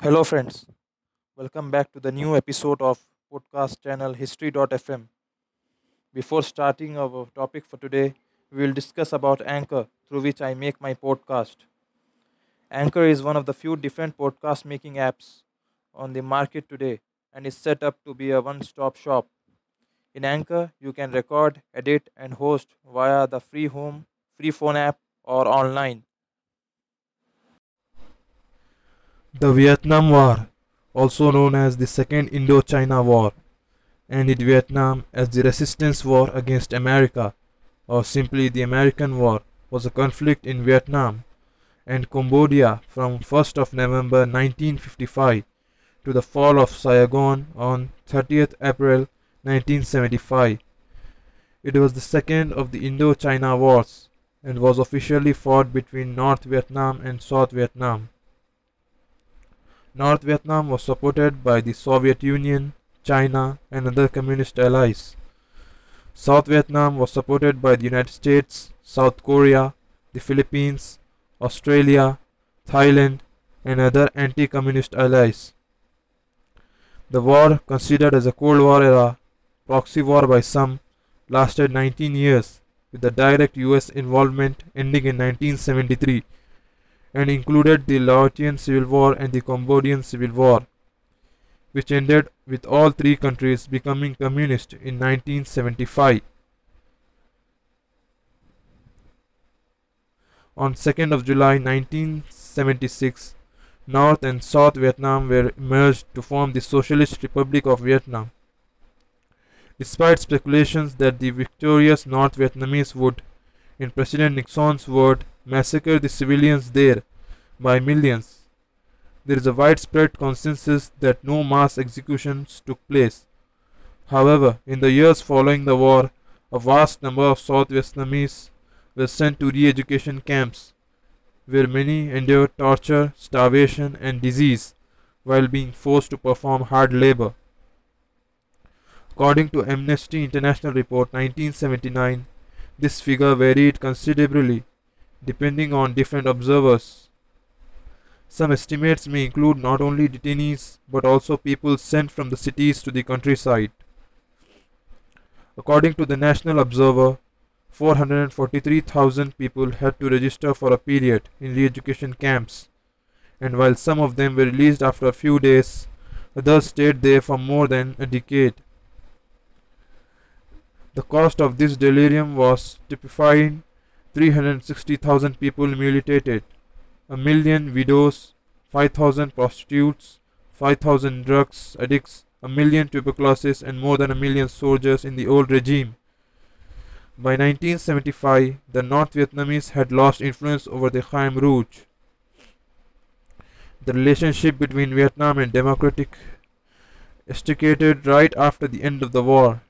Hello, friends. Welcome back to the new episode of podcast channel history.fm. Before starting our topic for today, we will discuss about Anchor, through which I make my podcast. Anchor is one of the few different podcast making apps on the market today and is set up to be a one stop shop. In Anchor, you can record, edit, and host via the free home, free phone app, or online. The Vietnam War, also known as the Second Indochina War, ended Vietnam as the Resistance War against America, or simply the American War, was a conflict in Vietnam and Cambodia from 1st of November 1955 to the fall of Saigon on 30th April 1975. It was the second of the Indochina Wars and was officially fought between North Vietnam and South Vietnam. North Vietnam was supported by the Soviet Union, China, and other communist allies. South Vietnam was supported by the United States, South Korea, the Philippines, Australia, Thailand, and other anti communist allies. The war, considered as a Cold War era proxy war by some, lasted 19 years, with the direct US involvement ending in 1973 and included the Laotian Civil War and the Cambodian Civil War, which ended with all three countries becoming communist in 1975. On 2nd of July 1976, North and South Vietnam were merged to form the Socialist Republic of Vietnam. Despite speculations that the victorious North Vietnamese would, in President Nixon's word, massacre the civilians there by millions. There is a widespread consensus that no mass executions took place. However, in the years following the war, a vast number of South Vietnamese were sent to re education camps, where many endured torture, starvation, and disease while being forced to perform hard labor. According to Amnesty International Report 1979, this figure varied considerably depending on different observers. Some estimates may include not only detainees but also people sent from the cities to the countryside. According to the National Observer, 443,000 people had to register for a period in re education camps, and while some of them were released after a few days, others stayed there for more than a decade. The cost of this delirium was typifying 360,000 people mutilated, a million widows, 5,000 prostitutes, 5,000 drugs addicts, a million tuberculosis, and more than a million soldiers in the old regime. By 1975, the North Vietnamese had lost influence over the Khmer Rouge. The relationship between Vietnam and Democratic extricated right after the end of the war.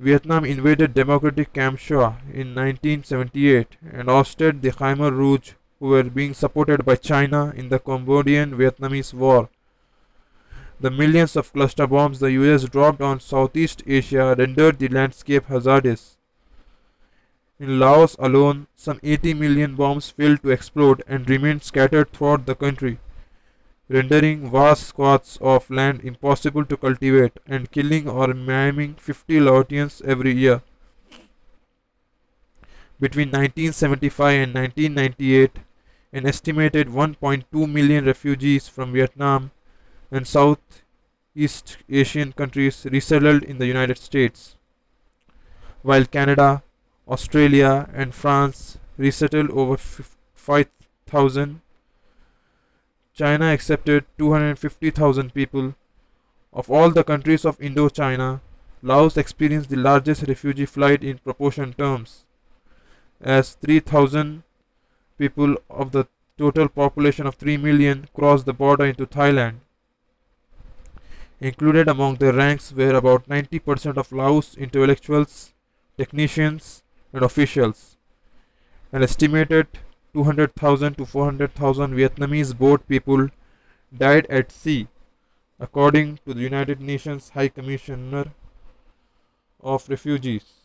Vietnam invaded Democratic Kampuchea in 1978 and ousted the Khmer Rouge who were being supported by China in the Cambodian Vietnamese War. The millions of cluster bombs the US dropped on Southeast Asia rendered the landscape hazardous. In Laos alone, some 80 million bombs failed to explode and remained scattered throughout the country rendering vast swaths of land impossible to cultivate and killing or maiming 50 Laotians every year. Between 1975 and 1998, an estimated 1.2 million refugees from Vietnam and Southeast Asian countries resettled in the United States, while Canada, Australia, and France resettled over 5,000 China accepted 250,000 people. Of all the countries of Indochina, Laos experienced the largest refugee flight in proportion terms, as 3,000 people of the total population of 3 million crossed the border into Thailand. Included among their ranks were about 90% of Laos intellectuals, technicians, and officials. An estimated 200,000 to 400,000 Vietnamese boat people died at sea, according to the United Nations High Commissioner of Refugees.